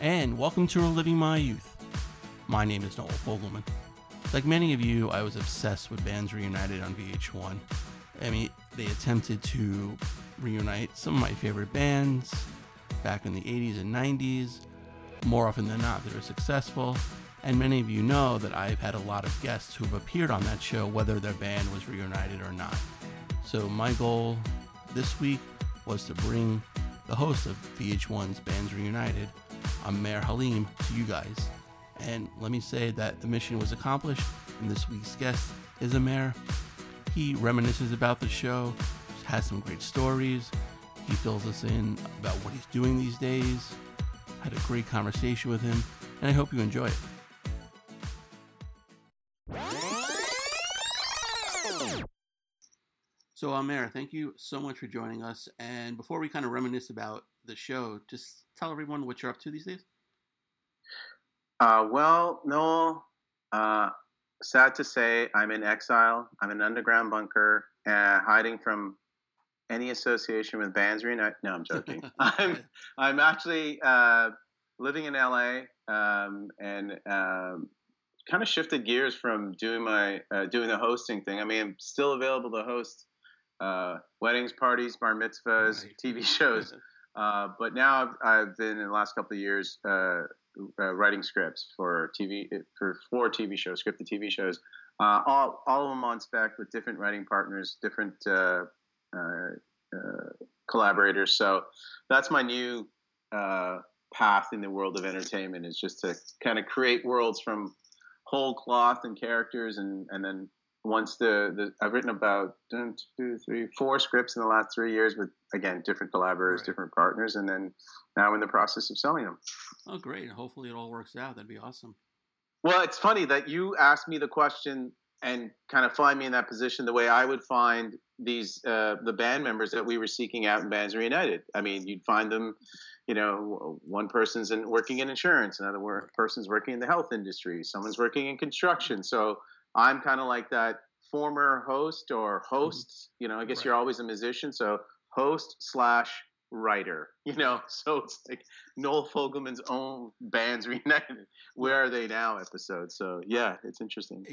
and welcome to Reliving My Youth. My name is Noel Fogelman. Like many of you, I was obsessed with Bands Reunited on VH1. I mean, they attempted to reunite some of my favorite bands back in the 80s and 90s. More often than not, they were successful. And many of you know that I've had a lot of guests who've appeared on that show, whether their band was reunited or not. So, my goal this week was to bring the host of VH1's Bands Reunited, Aamer Haleem, to you guys. And let me say that the mission was accomplished, and this week's guest is Aamer. He reminisces about the show, has some great stories. He fills us in about what he's doing these days. Had a great conversation with him, and I hope you enjoy it. So, Aamer, thank you so much for joining us. And before we kind of reminisce about the show, just tell everyone what you're up to these days. Uh, well, Noel, uh, sad to say, I'm in exile. I'm in an underground bunker, uh, hiding from any association with bands reunite. No, I'm joking. I'm I'm actually uh, living in LA um, and um, kind of shifted gears from doing my uh, doing the hosting thing. I mean, I'm still available to host uh, weddings, parties, bar mitzvahs, right. TV shows. Uh, but now I've, I've, been in the last couple of years uh, uh, writing scripts for TV for four TV shows, scripted TV shows. Uh, all all of them on spec with different writing partners, different uh, collaborators. So that's my new path in the world of entertainment is just to kind of create worlds from whole cloth and characters and and then once the, the I've written about two, three, four scripts in the last three years with again different collaborators, right. different partners, and then now in the process of selling them. Oh, great! Hopefully, it all works out. That'd be awesome. Well, it's funny that you asked me the question and kind of find me in that position the way I would find these uh, the band members that we were seeking out in Bands Reunited. I mean, you'd find them, you know, one person's in, working in insurance, another person's working in the health industry, someone's working in construction. So I'm kind of like that former host or mm-hmm. hosts. You know, I guess right. you're always a musician, so host slash writer. You know, so it's like Noel Fogelman's own bands reunited. Where are they now? Episode. So yeah, it's interesting.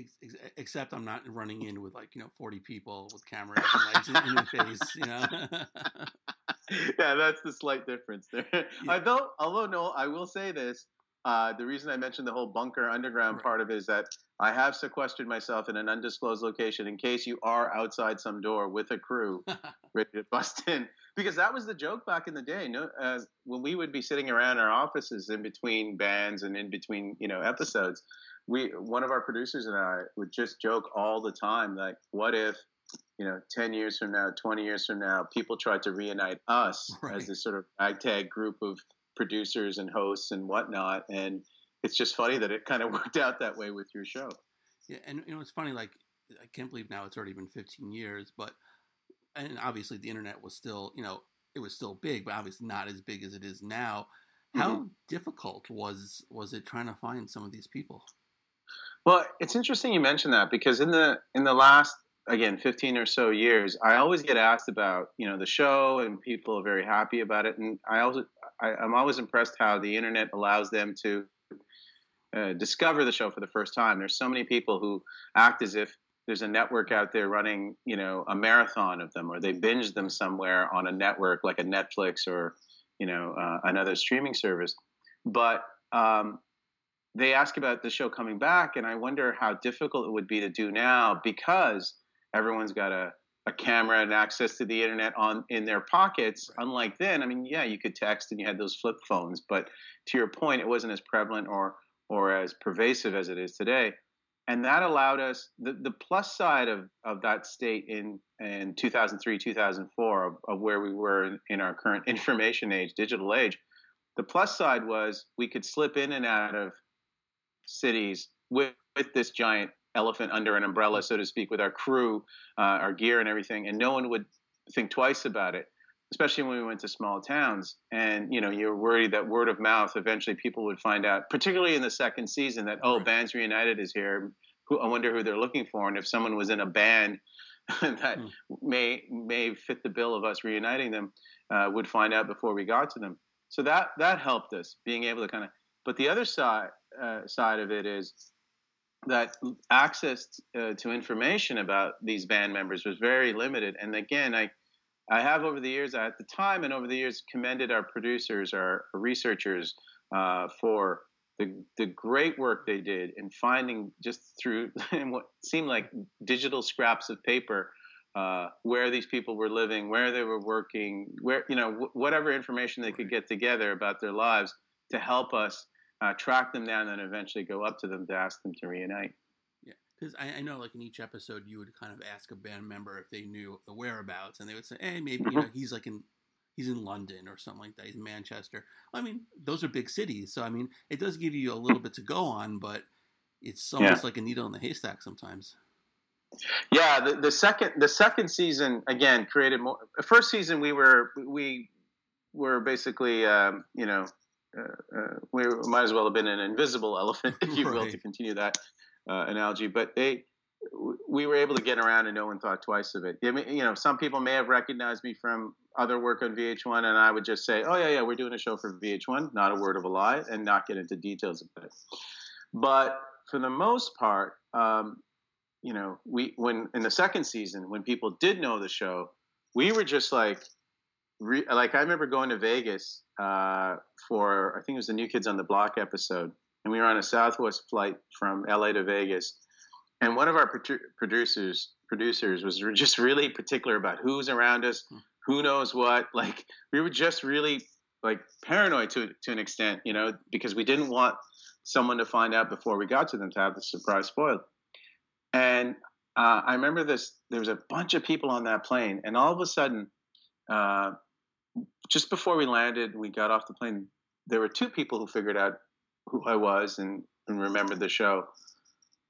Except I'm not running in with like you know 40 people with cameras and lights in, the face. You know. yeah, that's the slight difference there. Yeah. Although, although no, I will say this. Uh, the reason I mentioned the whole bunker underground right. part of it is that I have sequestered myself in an undisclosed location in case you are outside some door with a crew ready to bust in. Because that was the joke back in the day. No, uh, when we would be sitting around our offices in between bands and in between, you know, episodes, we one of our producers and I would just joke all the time, like, what if you know, 10 years from now, 20 years from now, people try to reunite us right. as this sort of ragtag group of producers and hosts and whatnot. And it's just funny that it kind of worked out that way with your show. Yeah, and you know it's funny. Like I can't believe now it's already been 15 years, but and obviously the internet was still, you know, it was still big, but obviously not as big as it is now. How mm-hmm. difficult was was it trying to find some of these people? Well, it's interesting you mentioned that because in the in the last again 15 or so years i always get asked about you know the show and people are very happy about it and i also I, am always impressed how the internet allows them to uh, discover the show for the first time. There's so many people who act as if there's a network out there running you know a marathon of them or they binge them somewhere on a network like a netflix or you know uh, another streaming service. But um, they ask about the show coming back and i wonder how difficult it would be to do now because everyone's got a, a camera and access to the internet on in their pockets. Right. Unlike then, I mean, yeah, you could text and you had those flip phones, but to your point, it wasn't as prevalent or or as pervasive as it is today. And that allowed us the, the plus side of, of that state in, in 2003, 2004, of, of where we were in, in our current information age, digital age. The plus side was we could slip in and out of cities with, with this giant elephant under an umbrella, so to speak, with our crew, uh, our gear, and everything, and no one would think twice about it. Especially when we went to small towns, and you know you're worried that word of mouth eventually people would find out, particularly in the second season, that oh, Bands Reunited is here. Who, I wonder who they're looking for, and if someone was in a band that hmm. may may fit the bill of us reuniting them, uh, would find out before we got to them. so that that helped us being able to kind of. But the other side uh, side of it is that access uh, to information about these band members was very limited. And again, I I have over the years at the time and over the years commended our producers, our researchers uh, for the the great work they did in finding just through what seemed like digital scraps of paper uh, where these people were living, where they were working, where you know w- whatever information they could get together about their lives to help us uh, track them down and eventually go up to them to ask them to reunite. Yeah, because I, I, know like in each episode you would kind of ask a band member if they knew the whereabouts, and they would say, "Hey, maybe you know he's like in." He's in London or something like that. He's in Manchester. I mean, those are big cities, so I mean, it does give you a little bit to go on, but it's almost yeah. like a needle in the haystack sometimes. Yeah, the, the second the second season again created more. The first season we were we were basically um, you know we might as well have been an invisible elephant if you right. will to continue that uh, analogy. But they we were able to get around and no one thought twice of it. I mean, you know, some people may have recognized me from other work on VH1, and I would just say, "Oh yeah, yeah, we're doing a show for VH1," not a word of a lie, and not get into details of it. But for the most part, um, you know, we when in the second season when people did know the show, we were just like, re, like I remember going to Vegas uh, for I think it was the New Kids on the Block episode, and we were on a Southwest flight from LA to Vegas, and one of our pro- producers producers was just really particular about who's around us, hmm. who knows what. Like we were just really like paranoid to to an extent, you know, because we didn't want someone to find out before we got to them to have the surprise spoiled. And uh, I remember this. There was a bunch of people on that plane, and all of a sudden, uh, just before we landed, we got off the plane. There were two people who figured out who I was and, and remembered the show,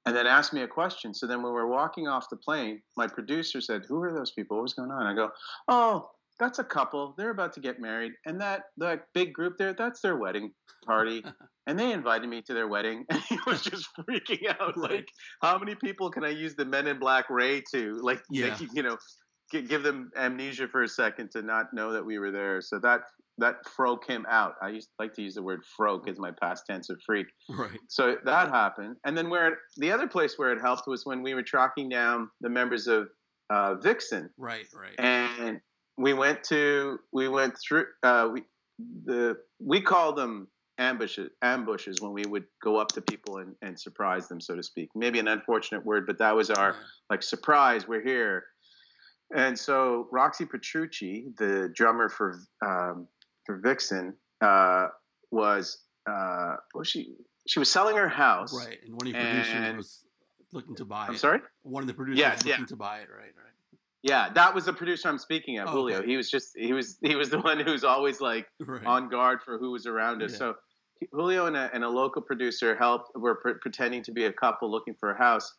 and then asked me a question. So then, when we were walking off the plane, my producer said, "Who are those people? What was going on?" I go, "Oh, that's a couple. They're about to get married, and that that big group there, that's their wedding party. and they invited me to their wedding, and he was just freaking out. Right. Like, how many people can I use the Men in Black Ray to? Like, yeah. you know, give them amnesia for a second to not know that we were there. So that that froke him out. I used like to use the word froke as my past tense of freak. Right. So that happened, and then where it, the other place where it helped was when we were tracking down the members of uh, Vixen. Right. Right. And we went to we went through uh, we the we call them ambushes ambushes when we would go up to people and, and surprise them so to speak maybe an unfortunate word but that was our yeah. like surprise we're here and so roxy petrucci the drummer for um, for vixen uh, was uh, well she she was selling her house right and one of the producers was looking to buy I'm it. sorry one of the producers yes, was looking yeah. to buy it right right yeah, that was the producer I'm speaking of, oh, Julio. Okay. He was just he was he was the one who's always like right. on guard for who was around us. Yeah. So Julio and a, and a, local producer helped. Were pre- pretending to be a couple looking for a house.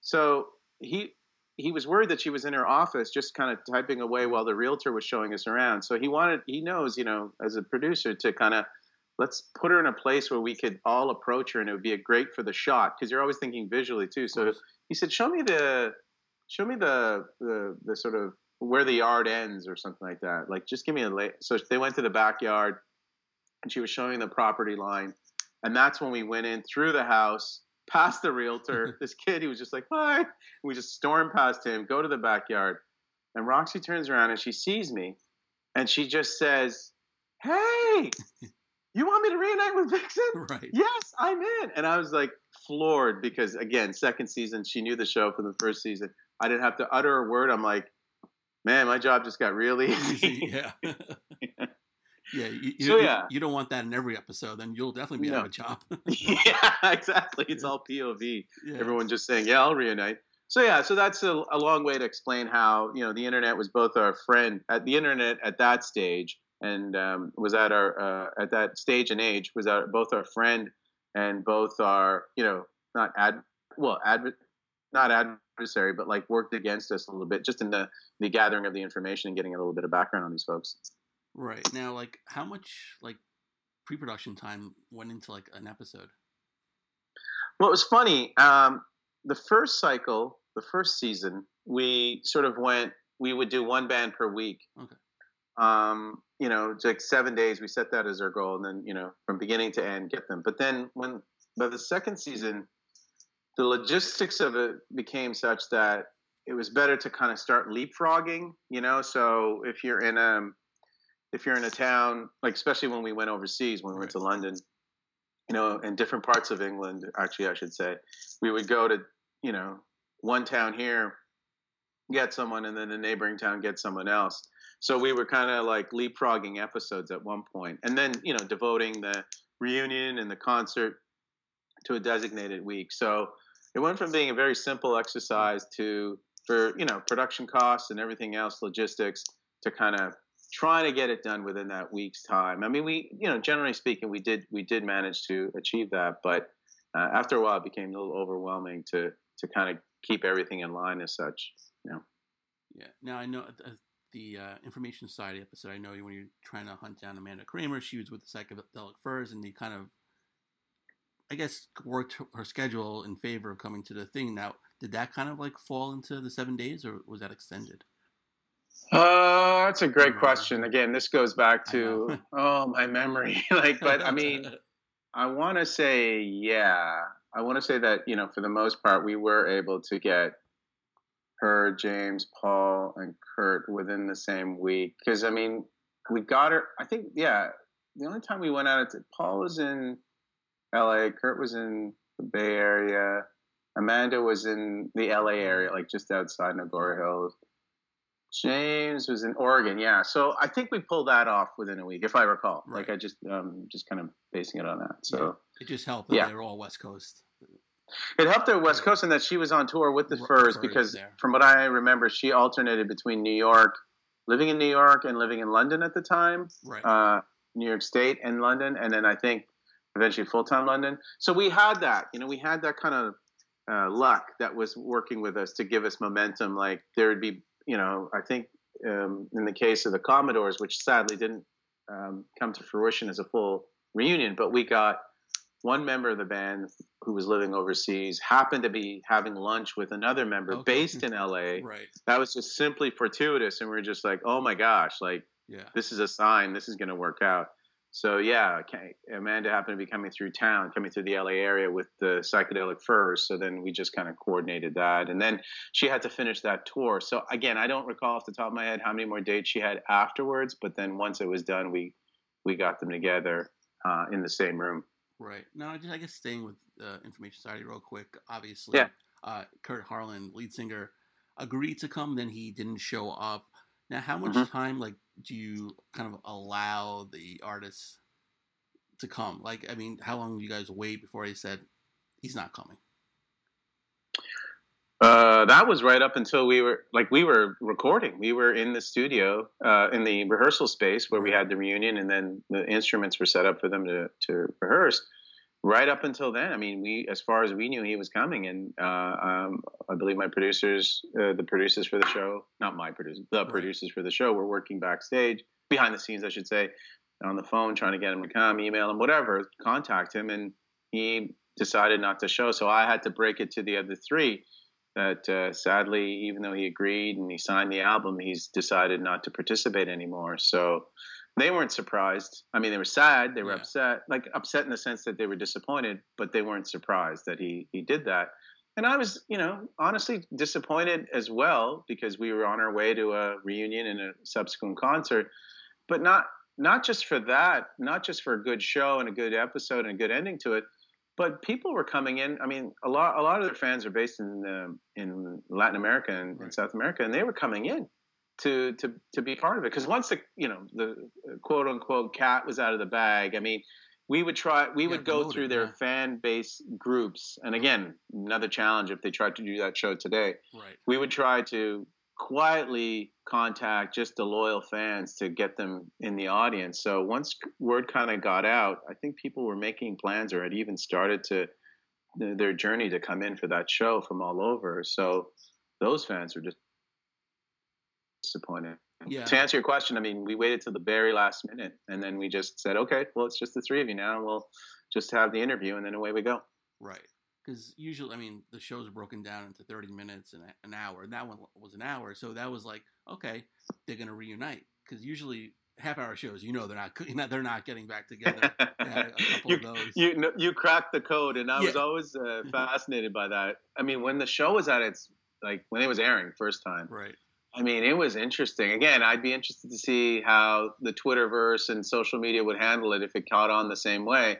So he he was worried that she was in her office just kind of typing away while the realtor was showing us around. So he wanted he knows you know as a producer to kind of let's put her in a place where we could all approach her and it would be a great for the shot because you're always thinking visually too. So he said, show me the show me the, the the sort of where the yard ends or something like that. Like just give me a late. So they went to the backyard, and she was showing the property line, and that's when we went in through the house, past the realtor. this kid, he was just like, "Hi!" We just storm past him, go to the backyard, and Roxy turns around and she sees me, and she just says, "Hey." You want me to reunite with Vixen? Right. Yes, I'm in. And I was like floored because again, second season, she knew the show from the first season. I didn't have to utter a word. I'm like, man, my job just got really easy. yeah. Yeah. You, you, so, yeah. You, you, don't want that in every episode, then you'll definitely be no. out of a job. yeah, exactly. It's all POV. Yeah. Everyone just saying, yeah, I'll reunite. So yeah, so that's a, a, long way to explain how you know the internet was both our friend at the internet at that stage, and um, was at our uh, at that stage and age was our, both our friend and both our you know not ad well ad not adversary, but like worked against us a little bit just in the, the gathering of the information and getting a little bit of background on these folks. Right. Now, like how much like pre-production time went into like an episode? Well, it was funny. Um, the first cycle, the first season, we sort of went, we would do one band per week. Okay. um, you know, like seven days. We set that as our goal, and then you know, from beginning to end, get them. But then when by the second season, the logistics of it became such that it was better to kind of start leapfrogging. You know, so if you're in a if you're in a town, like especially when we went overseas, when we went to London, you know, in different parts of England, actually, I should say, we would go to, you know, one town here, get someone, and then the neighboring town get someone else. So we were kind of like leapfrogging episodes at one point, and then you know, devoting the reunion and the concert to a designated week. So it went from being a very simple exercise to, for you know, production costs and everything else, logistics, to kind of trying to get it done within that week's time. I mean, we, you know, generally speaking, we did we did manage to achieve that, but uh, after a while, it became a little overwhelming to to kind of keep everything in line as such. You know. Yeah. Now I know uh, the uh, information society episode. I know when you're trying to hunt down Amanda Kramer, she was with the psychedelic furs, and they kind of, I guess, worked her schedule in favor of coming to the thing. Now, did that kind of like fall into the seven days, or was that extended? Uh, that's a great question. Again, this goes back to oh my memory. like, but I mean, I want to say yeah. I want to say that you know, for the most part, we were able to get her, James, Paul, and Kurt within the same week. Because I mean, we got her. I think yeah. The only time we went out, Paul was in L.A. Kurt was in the Bay Area. Amanda was in the LA area, like just outside Agoura Hills. James was in Oregon, yeah. So I think we pulled that off within a week, if I recall. Right. Like I just um just kind of basing it on that. So yeah. it just helped. Yeah, they're all West Coast. It helped the West Coast in that she was on tour with the Furs, Furs because, there. from what I remember, she alternated between New York, living in New York, and living in London at the time. Right. Uh, New York State and London, and then I think eventually full time London. So we had that. You know, we had that kind of uh, luck that was working with us to give us momentum. Like there would be you know, I think um, in the case of the Commodores, which sadly didn't um, come to fruition as a full reunion, but we got one member of the band who was living overseas happened to be having lunch with another member okay. based in LA. Right. That was just simply fortuitous, and we are just like, oh my gosh, like yeah. this is a sign, this is going to work out. So yeah, Amanda happened to be coming through town, coming through the LA area with the psychedelic furs. So then we just kind of coordinated that, and then she had to finish that tour. So again, I don't recall off the top of my head how many more dates she had afterwards, but then once it was done, we we got them together uh, in the same room. Right. Now, just I guess staying with uh, Information Society real quick. Obviously, yeah. uh, Kurt Harland, lead singer, agreed to come. Then he didn't show up. Now, how much mm-hmm. time like do you kind of allow the artists to come? Like, I mean, how long do you guys wait before he said he's not coming? Uh, that was right up until we were like we were recording. We were in the studio uh, in the rehearsal space where we had the reunion, and then the instruments were set up for them to to rehearse right up until then, I mean, we, as far as we knew, he was coming, and uh, um, I believe my producers, uh, the producers for the show, not my producers, the right. producers for the show, were working backstage, behind the scenes, I should say, on the phone, trying to get him to come, email him, whatever, contact him, and he decided not to show. So I had to break it to the other three. That uh, sadly, even though he agreed and he signed the album, he's decided not to participate anymore. So they weren't surprised. I mean, they were sad. They were yeah. upset, like upset in the sense that they were disappointed, but they weren't surprised that he he did that. And I was, you know, honestly disappointed as well because we were on our way to a reunion and a subsequent concert, but not not just for that, not just for a good show and a good episode and a good ending to it, but people were coming in. I mean, a lot a lot of their fans are based in uh, in Latin America and, right. South America, and they were coming in to to to be part of it. Because once the you know the uh, quote unquote cat was out of the bag i mean we would try we would go through their yeah. fan base groups. And again another challenge if they tried to do that show today. Right. We would try to quietly contact just the loyal fans to get them in the audience. So once word kind of got out i think people were making plans or had even started to their journey to come in for that show from all over. So those fans were just disappointed. Yeah. To answer your question, I mean, we waited till the very last minute, and then we just said, okay, well, it's just the three of you now. We'll just have the interview, and then away we go. Right. Because usually, I mean, the shows are broken down into 30 minutes and an hour, and that one was an hour. So that was like, okay, they're going to reunite. because usually half hour shows, you know, they're not they're not getting back together. you, of you you cracked the code, and I was always uh, fascinated by that. I mean, when the show was at its like when it was airing first time, right. I mean, it was interesting. Again, I'd be interested to see how the Twitterverse and social media would handle it if it caught on the same way.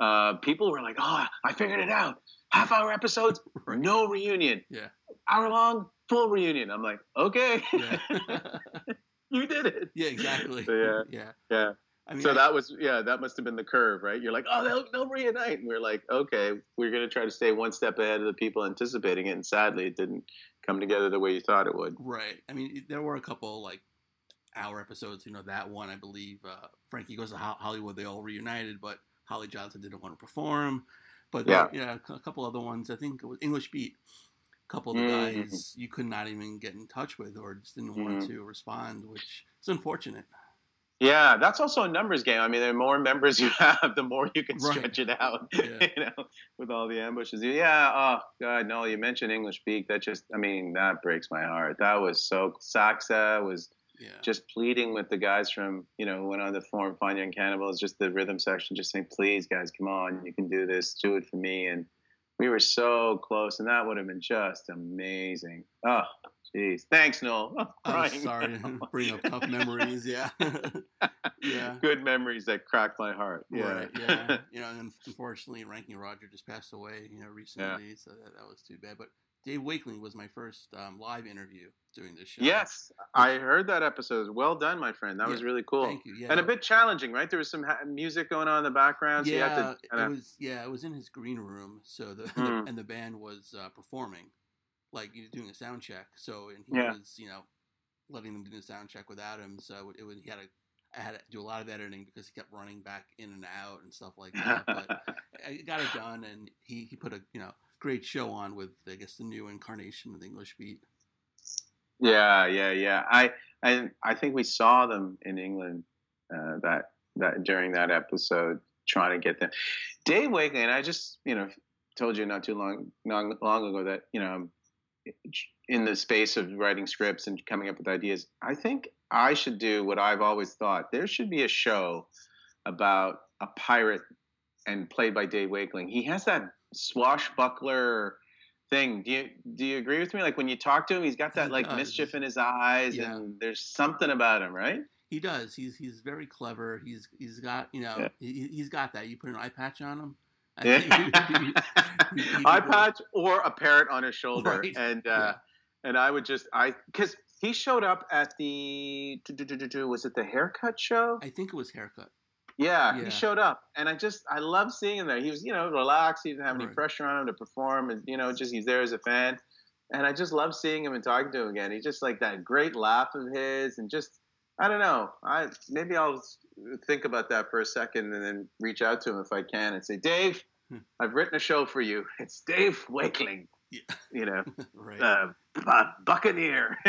Uh, people were like, "Oh, I figured it out! Half hour episodes, Right. no reunion. Yeah. Hour long, full reunion." I'm like, "Okay, Yeah. you did it." yeah, exactly. So, yeah. Yeah. Yeah. I mean, so I- that was yeah, that must have been the curve, right? You're like, oh, they'll, they'll reunite, and we're like, okay, we're gonna try to stay one step ahead of the people anticipating it, and sadly, it didn't come together the way you thought it would. Right. I mean, there were a couple like hour episodes. You know, that one I believe uh, Frankie goes to Ho- Hollywood. They all reunited, but Holly Johnson didn't want to perform. But Yeah. yeah, yeah, a couple other ones. I think it was English Beat. A couple of the Mhm. guys you could not even get in touch with, or just didn't want Mhm. to respond, which is unfortunate. Yeah, that's also a numbers game. I mean, the more members you have, the more you can Right. stretch it out. Yeah. you know, with all the ambushes. Yeah. Oh God, no. You mentioned English Beat. That just, I mean, that breaks my heart. That was so. Saxa was Yeah. just pleading with the guys from, you know, who went on to form Fine Young Cannibals, just the rhythm section, just saying, please, guys, come on, you can do this, do it for me. And we were so close, and that would have been just amazing. Oh, jeez. Thanks, Noel. I'm I'm sorry to bring up tough memories. Yeah. yeah. Good memories that crack my heart. Yeah. Right, yeah. You know, and unfortunately, Ranking Roger just passed away, you know, recently, so that, that was too bad. But Dave Wakeling was my first um, live interview doing this show. yes, I heard that episode. Well done, my friend. That was really cool. Thank you. Yeah. And a bit challenging, right? There was some ha- music going on in the background. So you yeah, had to it kinda, was. Yeah, it was in his green room. So the, Mm. and the band was uh, performing, like doing a sound check. So and he Yeah. was, you know, letting them do the sound check without him. So it was he had to. Had to do a lot of editing because he kept running back in and out and stuff like that. But I got it done, and he, he put a you know great show on with I guess the new incarnation of the English Beat. Yeah, yeah, yeah. I I I think we saw them in England uh, that that during that episode trying to get them. Dave Wakeling, and I just you know told you not too long long long ago that you know I'm in the space of writing scripts and coming up with ideas. I think I should do what I've always thought. There should be a show about a pirate and played by Dave Wakeling. He has that swashbuckler thing. Do you do you agree with me? Like when you talk to him, he's got He that like does. mischief in his eyes, Yeah. and there's something about him, right? He does. He's he's very clever. He's he's got you know Yeah. he, he's got that. You put an eye patch on him. I Yeah. think he- he- he- he Eye patch or a parrot on his shoulder, Right. and uh, Yeah. and I would just I because he showed up at the was it the haircut show? I think it was haircut. Yeah, Yeah. he showed up, and I just I love seeing him there. He was you know relaxed. He didn't have any Right. pressure on him to perform, and you know just he's there as a fan. And I just love seeing him and talking to him again. He's just like that great laugh of his, and just I don't know. I maybe I'll think about that for a second and then reach out to him if I can and say, Dave. I've written a show for you. It's Dave Wakeling. Yeah. You know, right. uh, bu- Buccaneer.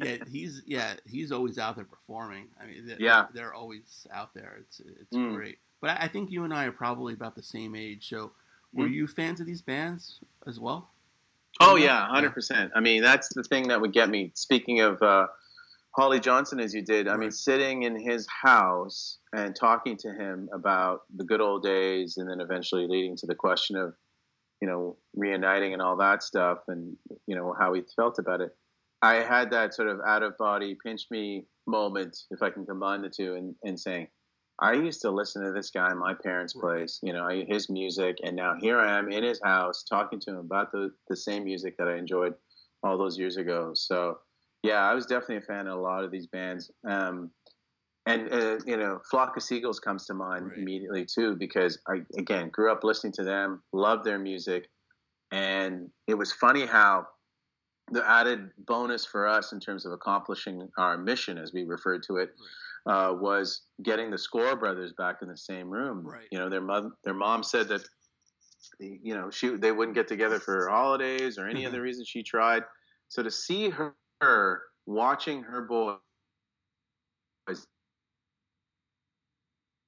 yeah, he's yeah he's always out there performing. I mean, they're, Yeah. they're always out there. It's it's Mm. great. But I, I think you and I are probably about the same age. So, were Mm. you fans of these bands as well? Oh yeah, hundred percent. I mean, that's the thing that would get me. Speaking of uh, Holly Johnson, as you did, I mean, sitting in his house and talking to him about the good old days, and then eventually leading to the question of, you know, reuniting and all that stuff, and you know how he felt about it. I had that sort of out of body pinch me moment, if I can combine the two, and, and saying, I used to listen to this guy in my parents' place, you know, his music, and now here I am in his house talking to him about the, the same music that I enjoyed all those years ago. So, yeah, I was definitely a fan of a lot of these bands. Um, and, uh, you know, Flock of Seagulls comes to mind Right. immediately, too, because I, again, grew up listening to them, loved their music. And it was funny how the added bonus for us in terms of accomplishing our mission, as we referred to it, uh, was getting the Score brothers back in the same room. Right. You know, their mother, their mom said that, you know, she they wouldn't get together for holidays or any other reason she tried. So to see her, her watching her boy was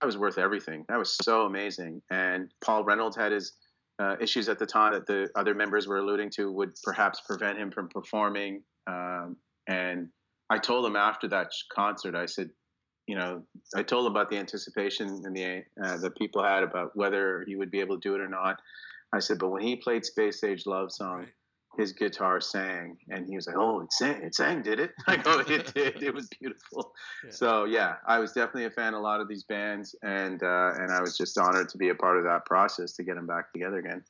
that was worth everything. That was so amazing. And Paul Reynolds had his uh, issues at the time that the other members were alluding to would perhaps prevent him from performing. Um, and I told him after that concert, I said, you know, I told him about the anticipation and the uh, that people had about whether he would be able to do it or not. I said, but when he played Space Age Love Song, right. His guitar sang, and he was like, "Oh, it sang, it sang, did it?" I go, "It did. It was beautiful." Yeah. So yeah, I was definitely a fan of a lot of these bands, and uh, and I was just honored to be a part of that process to get them back together again.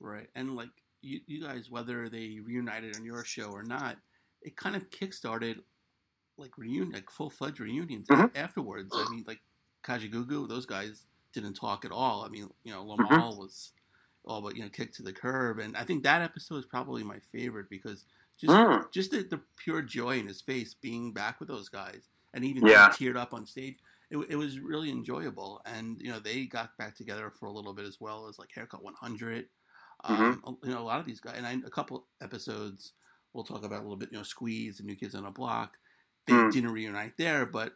Right, and like you, you guys, whether they reunited on your show or not, it kind of kickstarted like reunion, like full fledged reunions mm-hmm. afterwards. I mean, like Kajagoogoo, those guys didn't talk at all. I mean, you know, Limahl mm-hmm. was all but you know kicked to the curb, and I think that episode is probably my favorite because just mm. just the, the, pure joy in his face being back with those guys, and even yeah. teared up on stage. It, it, was really enjoyable, and you know they got back together for a little bit as well as like Haircut 100. Mm-hmm. Um, you know, a lot of these guys, and I, a couple episodes we'll talk about a little bit. You know, Squeeze and New Kids on the Block. They mm. didn't reunite there, but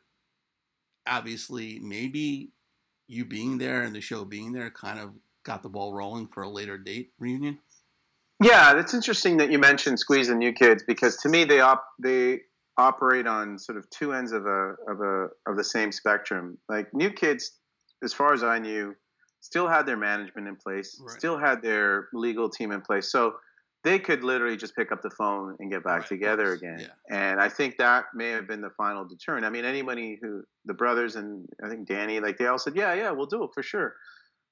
obviously, maybe you being there and the show being there kind of got the ball rolling for a later date reunion. Yeah, it's interesting that you mentioned Squeeze and New Kids because to me they op- they operate on sort of two ends of a of a of the same spectrum. Like New Kids, as far as I knew, still had their management in place, right. still had their legal team in place. So they could literally just pick up the phone and get back right, together again. Yeah. And I think that may have been the final deterrent. I mean, anybody who the brothers and I think Danny, like they all said, yeah, yeah, we'll do it for sure.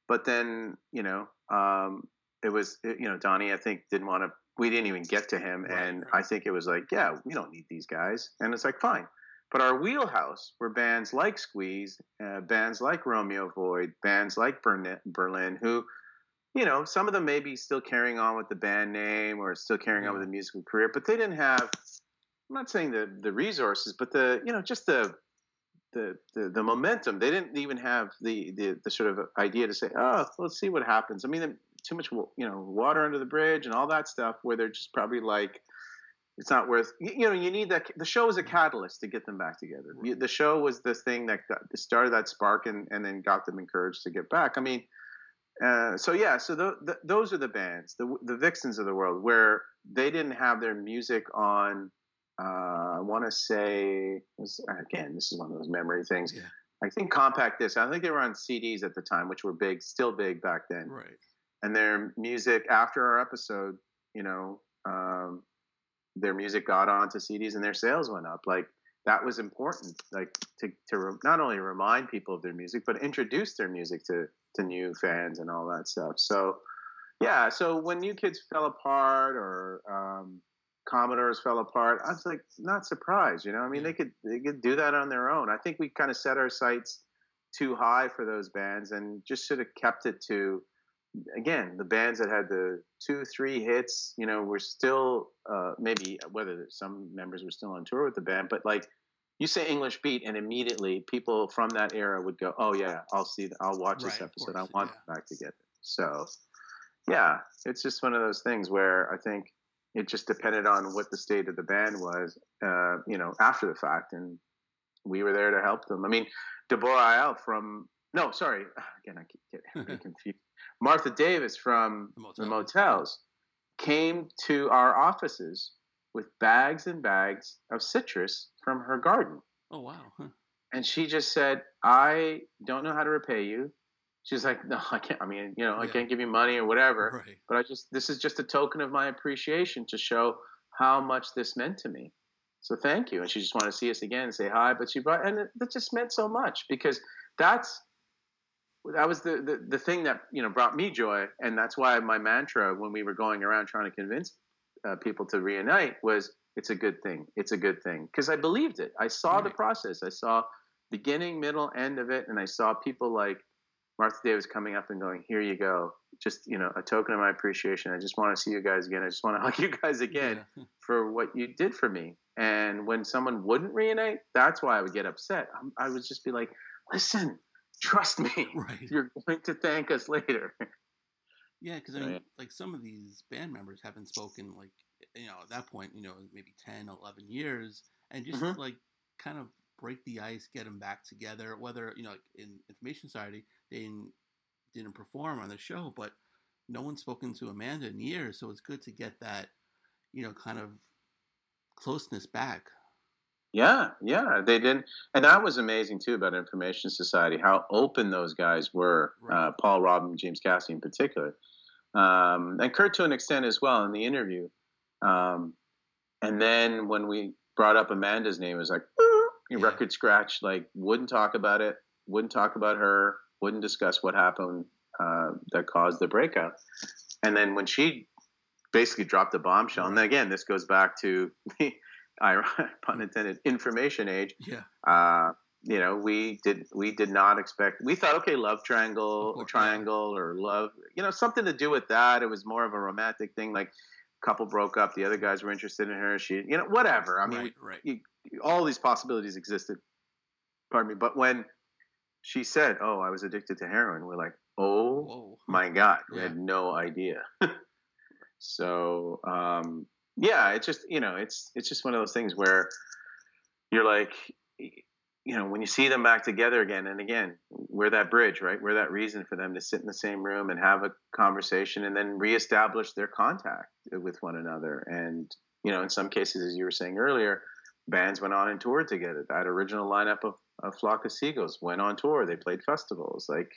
But then, you know, um, it was, you know, Donnie, I think didn't want to, we didn't even get to him. Right, and. I think it was like, yeah, we don't need these guys. And it's like, fine. But our wheelhouse were bands like Squeeze, uh, bands like Romeo Void, bands like Berlin, who, you know, some of them may be still carrying on with the band name or still carrying yeah. on with the musical career, but they didn't have. I'm not saying the the resources, but the you know just the the, the, the momentum. They didn't even have the, the, the sort of idea to say, oh, let's see what happens. I mean, too much you know water under the bridge and all that stuff. Where they're just probably like, it's not worth. You know, you need that. The show is a catalyst to get them back together. The show was this thing that got, started that spark and, and then got them encouraged to get back. I mean, uh, so yeah, so the, the, those are the bands, the the Vixens of the world, where they didn't have their music on. Uh, I want to say again, this is one of those memory things. Yeah. I think compact disc. I think they were on CDs at the time, which were big, still big back then. Right. And their music after our episode, you know, um, their music got onto CDs and their sales went up. Like that was important, like to to re- not only remind people of their music, but introduce their music to to new fans and all that stuff. So, yeah. So when New Kids fell apart or um, Commodores fell apart, I was like not surprised. You know, I mean, they could they could do that on their own. I think we kind of set our sights too high for those bands and just should have kept it to again the bands that had the two three hits you know were still uh, maybe whether some members were still on tour with the band but like you say English Beat, and immediately people from that era would go, "Oh yeah, I'll see, I'll watch right, this episode. Course, I want yeah. back to get it So, yeah, it's just one of those things where I think it just depended on what the state of the band was, uh, you know, after the fact, and we were there to help them. I mean, Debora Iyall from no, sorry, again I keep getting confused. Martha Davis from the, Motel. the Motels came to our offices with bags and bags of citrus from her garden. Oh wow! Huh. And she just said, "I don't know how to repay you." She's like, "No, I can't. I mean, you know, yeah. I can't give you money or whatever. Right. But I just this is just a token of my appreciation to show how much this meant to me. So thank you." And she just wanted to see us again and say hi. But she brought, and that just meant so much because that's that was the, the the thing that you know brought me joy, and that's why my mantra when we were going around trying to convince uh, people to reunite was it's a good thing. It's a good thing because I believed it. I saw right. the process. I saw beginning, middle, end of it, and I saw people like Martha Davis coming up and going, "Here you go." Just you know, a token of my appreciation. I just want to see you guys again. I just want to hug you guys again yeah. for what you did for me. And when someone wouldn't reunite, that's why I would get upset. I would just be like, "Listen, trust me. Right. You're going to thank us later." Yeah, because I mean, like some of these band members haven't spoken like you know at that point, you know, maybe 10, 11 years, and just mm-hmm. like kind of break the ice, get them back together. Whether you know, in Information Society, they didn't, didn't perform on the show, but no one's spoken to Amanda in years, so it's good to get that, you know, kind of closeness back. Yeah, yeah, they didn't, and that was amazing too about Information Society. How open those guys were, right. uh, Paul Robin, James Cassidy in particular, um, and Kurt to an extent as well in the interview. Um, and then when we brought up Amanda's name, it was like yeah. record scratch. Like wouldn't talk about it, wouldn't talk about her, wouldn't discuss what happened uh, that caused the breakup. And then when she basically dropped the bombshell, and then again, this goes back to the pun intended information age. Yeah. Uh, you know, we did we did not expect. We thought, okay, love triangle, or triangle, or love, you know, something to do with that. It was more of a romantic thing, like couple broke up, the other guys were interested in her. She, you know, whatever. I mean, right, right. You, all these possibilities existed. Pardon me, but when she said, "Oh, I was addicted to heroin," we're like, "Oh Whoa. my god!" We had no idea. so, um, yeah, it's just you know, it's it's just one of those things where you're like, you know, when you see them back together again and again, we're that bridge, right? We're that reason for them to sit in the same room and have a conversation and then reestablish their contact with one another. And, you know, in some cases, as you were saying earlier, bands went on and toured together. That original lineup of, of Flock of Seagulls went on tour. They played festivals. Like,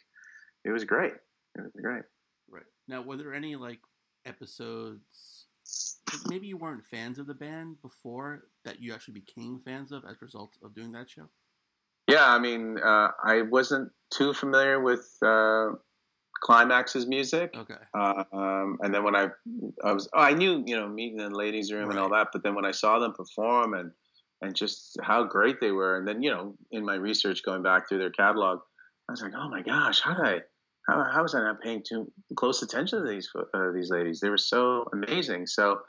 it was great. It was great. Right. Now, were there any, like, episodes maybe you weren't fans of the band before that you actually became fans of as a result of doing that show? Yeah, I mean, uh, I wasn't too familiar with uh, Klymaxx's music. Okay. Uh, um, and then when I, I was, oh, I knew, you know, meeting in the ladies' room right. and all that. But then when I saw them perform and and just how great they were, and then you know, in my research going back through their catalog, I was like, oh my gosh, how did I? How, how was I not paying too close attention to these uh, these ladies? They were so amazing. So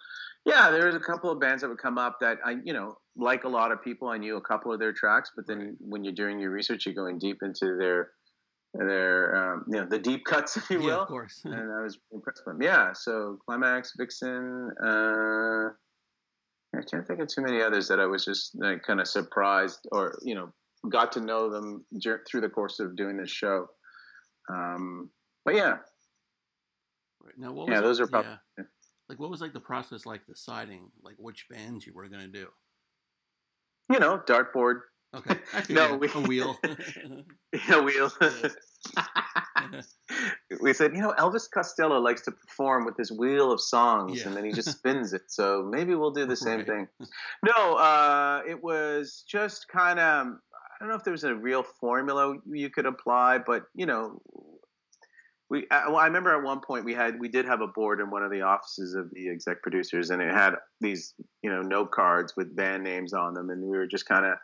yeah, there was a couple of bands that would come up that I, you know, like a lot of people, I knew a couple of their tracks, but then when you're doing your research, you're going deep into their, their, um, you know, the deep cuts, if you will. Yeah, of course. and I was impressed with them. Yeah. So Klymaxx, Vixen, uh, I can't think of too many others that I was just like, kind of surprised or, you know, got to know them through the course of doing this show. Um, but yeah. Right. Now, yeah, those are probably. Yeah like what was like the process like deciding like which bands you were gonna do? You know, dartboard. Okay. no, we, a wheel. a wheel. we said, you know, Elvis Costello likes to perform with this wheel of songs, yeah. and then he just spins it. So maybe we'll do the same right. thing. No, uh, it was just kind of. I don't know if there was a real formula you could apply, but you know, we well, I remember at one point we had we did have a board in one of the offices of the exec producers, and it had these you know note cards with band names on them, and we were just kind of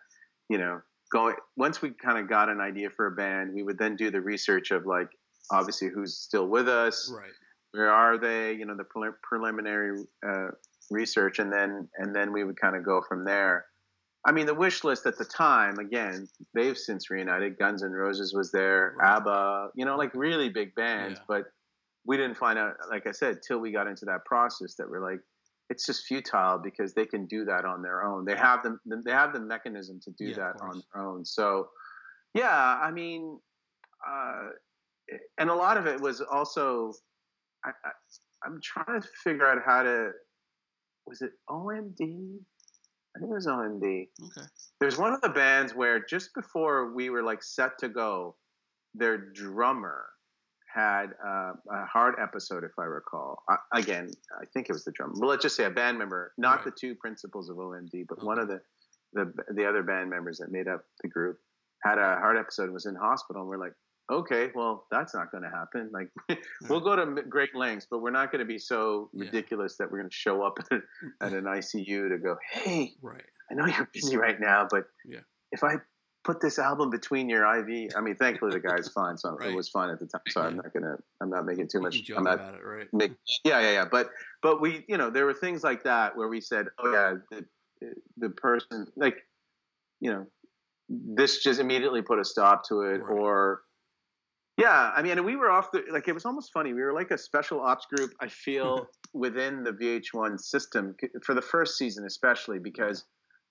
you know going. Once we kind of got an idea for a band, we would then do the research of like obviously who's still with us, right? Where are they? You know the preliminary uh, research, and then and then we would kind of go from there. I mean, the wish list at the time, again, they've since reunited. Guns N' Roses was there, right. ABBA, you know, like really big bands. Yeah. But we didn't find out, like I said, till we got into that process that we're like, it's just futile because they can do that on their own. They have the they have the mechanism to do yeah, that on their own. So, yeah, I mean, uh, and a lot of it was also, I, I, I'm trying to figure out how to. Was it OMD? I think it was OMD. Okay. There's one of the bands where just before we were like set to go, their drummer had uh, a hard episode, if I recall. Again, I think it was the drummer. Well, let's just say a band member, not right. the two principals of OMD, but okay. one of the, the the other band members that made up the group had a hard episode and was in hospital. And we're like, okay, well, that's not going to happen. Like, we'll go to great lengths, but we're not going to be so ridiculous yeah. that we're going to show up at, an ICU to go, hey, right. I know you're busy right now, but yeah. if I put this album between your IV, I mean, thankfully the guy's fine, so right. it was fine at the time. So yeah. I'm not gonna, I'm not making too much. I'm not about it, right? Make, yeah, yeah, yeah. But, but we, you know, there were things like that where we said, oh yeah, the, the person, like, you know, this just immediately put a stop to it, right. or yeah, I mean, we were off the like it was almost funny. We were like a special ops group. I feel within the VH1 system for the first season, especially because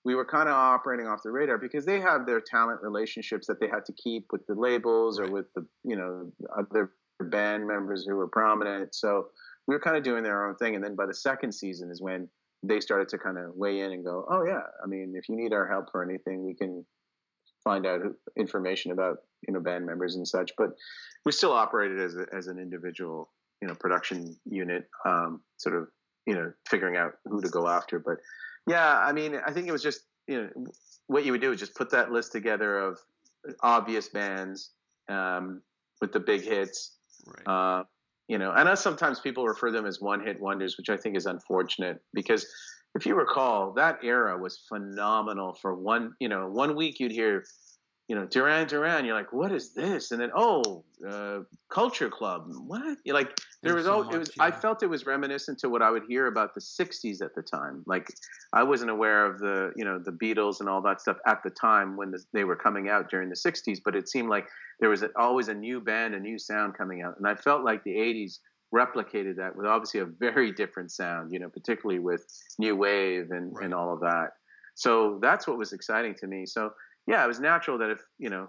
we were kind of operating off the radar because they have their talent relationships that they had to keep with the labels or with the you know other band members who were prominent. So we were kind of doing their own thing. And then by the second season is when they started to kind of weigh in and go, oh yeah, I mean, if you need our help for anything, we can find out information about you know band members and such. But we still operated as a, as an individual you know production unit, um, sort of you know figuring out who to go after. But yeah, I mean, I think it was just you know what you would do is just put that list together of obvious bands um, with the big hits. Right. Uh, you know, and sometimes people refer them as one hit wonders, which I think is unfortunate because if you recall, that era was phenomenal for one, you know, one week you'd hear you know, Duran Duran, you're like, what is this? And then, oh, uh, Culture Club, what? You're like, there was, so all, it was, yeah. I felt it was reminiscent to what I would hear about the 60s at the time. Like, I wasn't aware of the, you know, the Beatles and all that stuff at the time when the, they were coming out during the 60s, but it seemed like there was a, always a new band, a new sound coming out. And I felt like the 80s replicated that with obviously a very different sound, you know, particularly with New Wave and, right. and all of that. So that's what was exciting to me. So, yeah, it was natural that if you know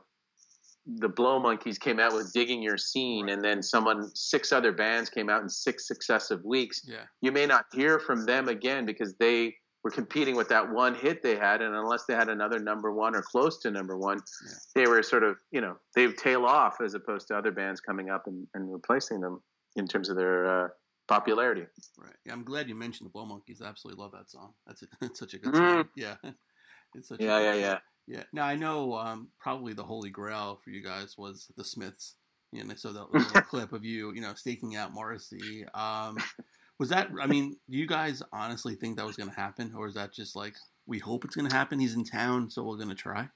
the Blow Monkeys came out with "Digging Your Scene," right. and then someone six other bands came out in six successive weeks, yeah. you may not hear from them again because they were competing with that one hit they had, and unless they had another number one or close to number one, yeah. they were sort of you know they would tail off as opposed to other bands coming up and, and replacing them in terms of their uh, popularity. Right. Yeah, I'm glad you mentioned the Blow Monkeys. I absolutely love that song. That's a, it's such a good mm. song. Yeah. It's such yeah, yeah, yeah. Yeah. Now I know um, probably the holy grail for you guys was the Smiths. You know, so that little clip of you, you know, staking out Morrissey. Um, was that? I mean, do you guys honestly think that was going to happen, or is that just like we hope it's going to happen? He's in town, so we're going to try.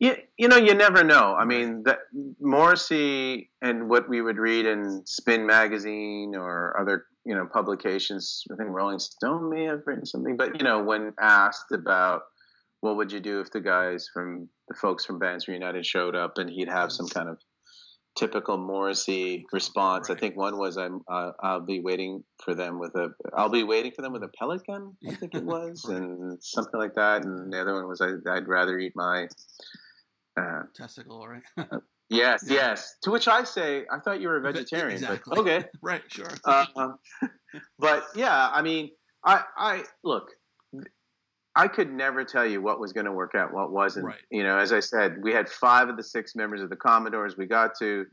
Yeah, you know, you never know. I mean, that Morrissey and what we would read in Spin magazine or other, you know, publications. I think Rolling Stone may have written something, but you know, when asked about what would you do if the guys from the folks from Bands Reunited showed up and he'd have some kind of typical Morrissey response. Right. I think one was I'm uh, I'll be waiting for them with a I'll be waiting for them with a pellet gun. I think it was, right. and something like that. And the other one was I, would rather eat my uh, testicle, right? uh, yes, yes. To which I say, I thought you were a vegetarian. Exactly. okay, right, sure. Uh, but yeah, I mean, I I look. I could never tell you what was going to work out, what wasn't. Right. You know, as I said, we had five of the six members of the Commodores. We got to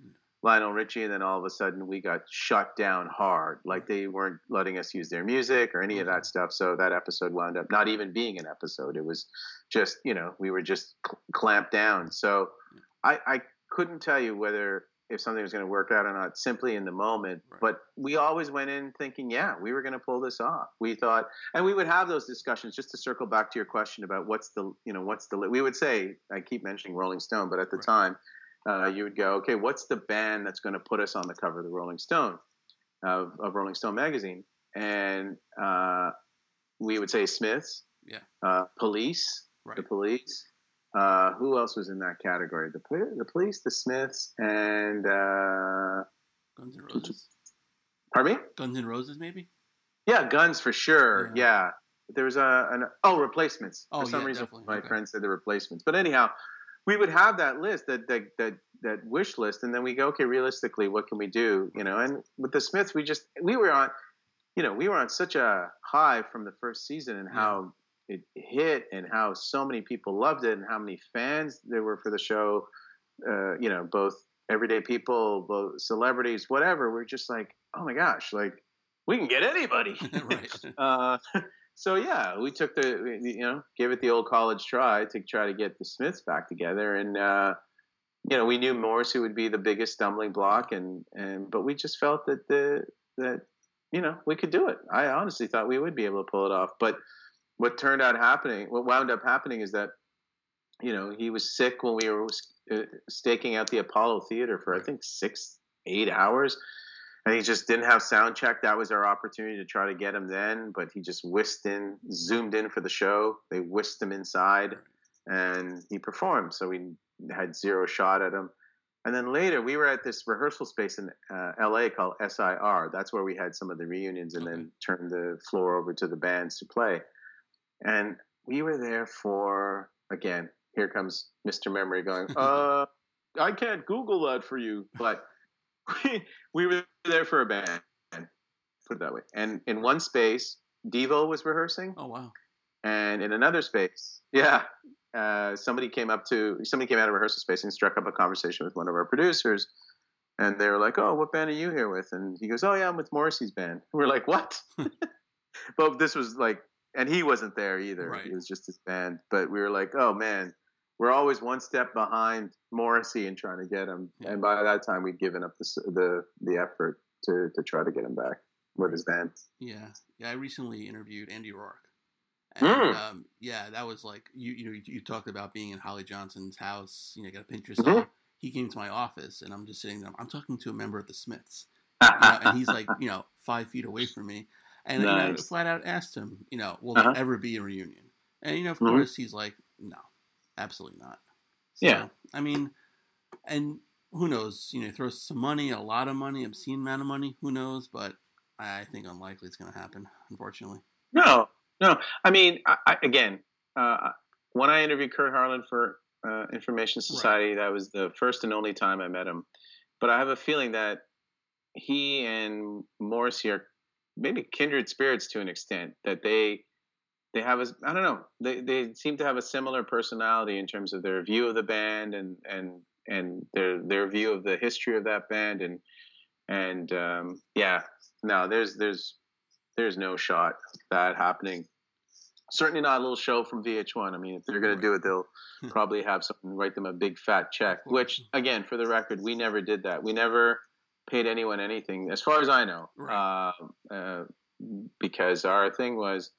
Lionel Richie, and then all of a sudden we got shut down hard. Like they weren't letting us use their music or any of that stuff. So that episode wound up not even being an episode. It was just, you know, we were just cl- clamped down. So I, I couldn't tell you whether if something was going to work out or not simply in the moment. Right. But we always went in thinking, yeah, we were going to pull this off. We thought, and we would have those discussions. Just to circle back to your question about what's the, you know, what's the, we would say, I keep mentioning Rolling Stone, but at the right. time, uh, you would go, okay, what's the band that's going to put us on the cover of the Rolling Stone of, of Rolling Stone magazine? And uh, we would say Smiths, yeah, uh, Police, right. the Police. Uh, who else was in that category? The the police, the Smiths, and uh, Guns N' Roses. Pardon me? Guns N' Roses, maybe. Yeah, Guns for sure. Yeah, yeah. there was a an oh replacements. Oh, for some yeah, reason, definitely. my okay. friend said the replacements. But anyhow, we would have that list, that that that that wish list, and then we go, okay, realistically, what can we do? You know, and with the Smiths, we just we were on, you know, we were on such a high from the first season and how it hit and how so many people loved it and how many fans there were for the show. Uh, you know, both everyday people, both celebrities, whatever. We're just like, oh my gosh, like we can get anybody. uh, so yeah, we took the you know gave it the old college try to try to get the Smiths back together, and uh, you know we knew Morrissey would be the biggest stumbling block, and and but we just felt that the that you know we could do it. I honestly thought we would be able to pull it off, but what turned out happening, what wound up happening is that, you know, he was sick when we were uh, staking out the Apollo Theater for I think six, eight hours, and he just didn't have sound check. That was our opportunity to try to get him then, but he just whisked in, zoomed in for the show. They whisked him inside, and he performed. So we had zero shot at him. And then later, we were at this rehearsal space in uh, LA called SIR. That's where we had some of the reunions and then turned the floor over to the bands to play. And we were there for, again, here comes Mr. Memory going, uh, I can't Google that for you. But we, we were there for a band, put it that way. And in one space, Devo was rehearsing. Oh wow! And in another space, yeah, uh, somebody came up to somebody came out of rehearsal space and struck up a conversation with one of our producers, and they were like, "Oh, what band are you here with?" And he goes, "Oh yeah, I'm with Morrissey's band." We're like, "What?" but this was like, and he wasn't there either. Right. It was just his band. But we were like, "Oh man." We're always one step behind Morrissey and trying to get him, Yeah. and by that time we'd given up the the the effort to to try to get him back with his band. Yeah, yeah. I recently interviewed Andy Rourke, and Mm. um, yeah, that was like you. You know, you, you talked about being in Holly Johnson's house. You know, got to pinch Mm-hmm. He came to my office, and I'm just sitting there. I'm talking to a member of the Smiths, you know, and he's like, you know, five feet away from me, and you know, I flat out asked him, you know, will Uh-huh. there ever be a reunion? And you know, of Mhm. course, he's like, no, absolutely not. So, Yeah. I mean, and who knows? You know, throw some money, a lot of money, obscene amount of money. Who knows? But I think unlikely it's going to happen, unfortunately. No, no. I mean, I, I, again, uh, when I interviewed Kurt Harland for uh, Information Society, that was the first and only time I met him. But I have a feeling that he and Morris are maybe kindred spirits to an extent. That they they have a I don't know they they seem to have a similar personality in terms of their view of the band and and and their their view of the history of that band and and um, yeah no there's there's there's no shot that happening. Certainly not a little show from VH1. I mean, if they're going to do it, they'll probably have something write them a big fat check. Which, again, for the record, we never did that. We never paid anyone anything, as far as I know, Right. uh, uh, because our thing was